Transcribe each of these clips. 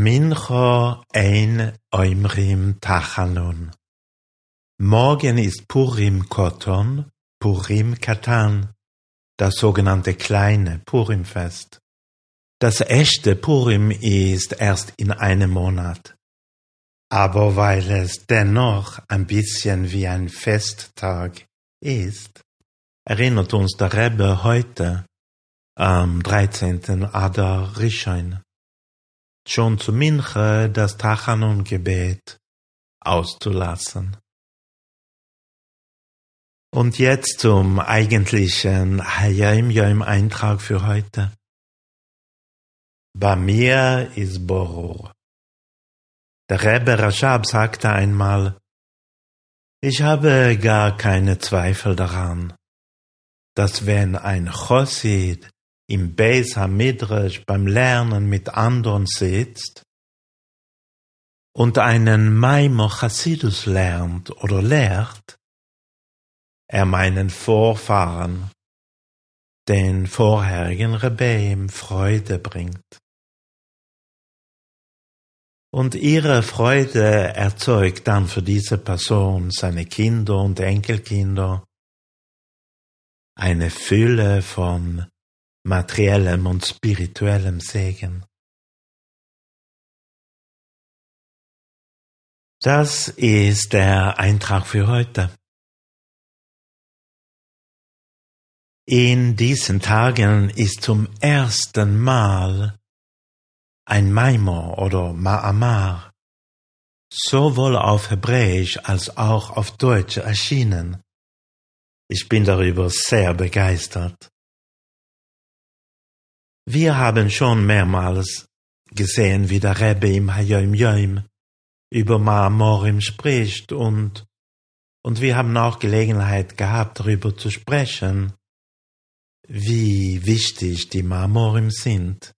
Bemincha ein Oimrim Tachanun. Morgen ist Purim Koton, Purim Katan, das sogenannte kleine Purimfest. Das echte Purim ist erst in einem Monat. Aber weil es dennoch ein bisschen wie ein Festtag ist, erinnert uns der Rebbe heute am 13. Adar Rishon schon zu Minche das Tachanun-Gebet auszulassen. Und jetzt zum eigentlichen Hayim Yom Eintrag für heute. Bei mir ist Borur. Der Rebbe Rashab sagte einmal, ich habe gar keine Zweifel daran, dass wenn ein Chosid im Beis Hamidrash beim Lernen mit anderen sitzt und einen Maimor Chassidus lernt oder lehrt, er meinen Vorfahren, den vorherigen Rebbeim Freude bringt. Und ihre Freude erzeugt dann für diese Person, seine Kinder und Enkelkinder, eine Fülle von materiellem und spirituellem Segen. Das ist der Eintrag für heute. In diesen Tagen ist zum ersten Mal ein Maimor oder Ma'amar sowohl auf Hebräisch als auch auf Deutsch erschienen. Ich bin darüber sehr begeistert. Wir haben schon mehrmals gesehen, wie der Rebbe im Hayom Yom über Ma'amorim spricht und, und wir haben auch Gelegenheit gehabt, darüber zu sprechen, wie wichtig die Ma'amorim sind.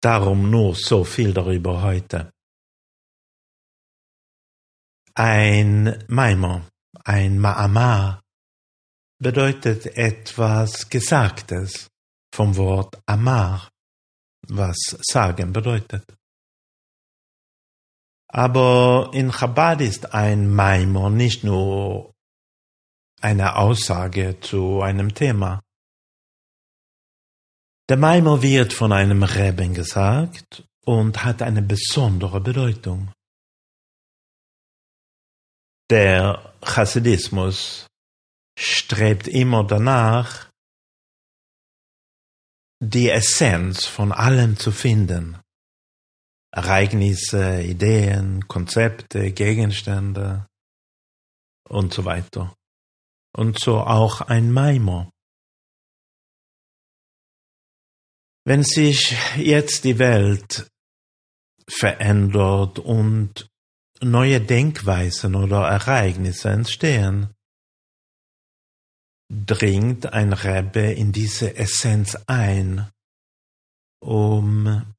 Darum nur so viel darüber heute. Ein Maimor, ein Ma'amar, bedeutet etwas Gesagtes vom Wort Amar, was sagen bedeutet. Aber in Chabad ist ein Maimon nicht nur eine Aussage zu einem Thema. Der Maimon wird von einem Reben gesagt und hat eine besondere Bedeutung. Der Chassidismus strebt immer danach, die Essenz von allem zu finden. Ereignisse, Ideen, Konzepte, Gegenstände und so weiter. Und so auch ein Maimon. Wenn sich jetzt die Welt verändert und neue Denkweisen oder Ereignisse entstehen, dringt ein Rebbe in diese Essenz ein, um,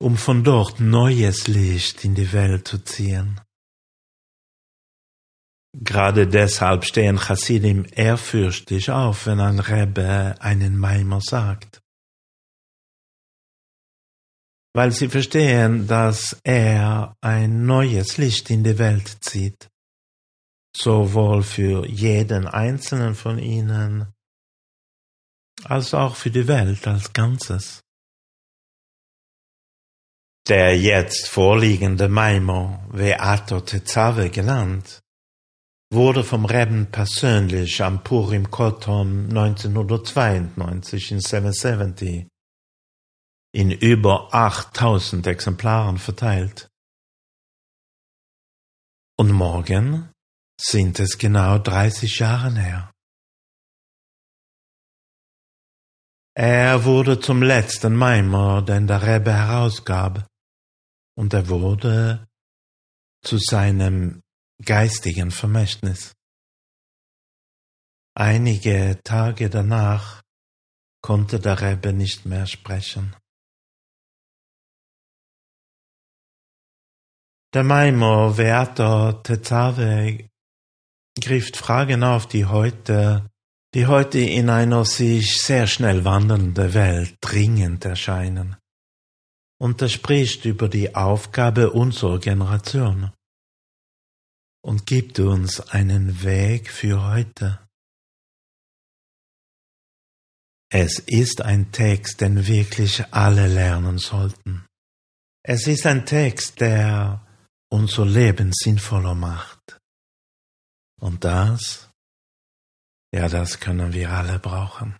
um von dort neues Licht in die Welt zu ziehen. Gerade deshalb stehen Chassidim ehrfürchtig auf, wenn ein Rebbe einen Maimer sagt. Weil sie verstehen, dass er ein neues Licht in die Welt zieht sowohl für jeden einzelnen von ihnen als auch für die Welt als Ganzes. Der jetzt vorliegende Maimon, Veato Tetzave genannt, wurde vom Reben persönlich am Purim Koton 1992 in 770 in über 8000 Exemplaren verteilt. Und morgen sind es genau 30 Jahre her. Er wurde zum letzten Maimer, den der Rebbe herausgab, und er wurde zu seinem geistigen Vermächtnis. Einige Tage danach konnte der Rebbe nicht mehr sprechen. Der Maimor Veator Tetzave griff Fragen auf, die heute, die heute in einer sich sehr schnell wandelnden Welt dringend erscheinen. und er spricht über die Aufgabe unserer Generation und gibt uns einen Weg für heute. Es ist ein Text, den wirklich alle lernen sollten. Es ist ein Text, der unser Leben sinnvoller macht. Und das, ja, das können wir alle brauchen.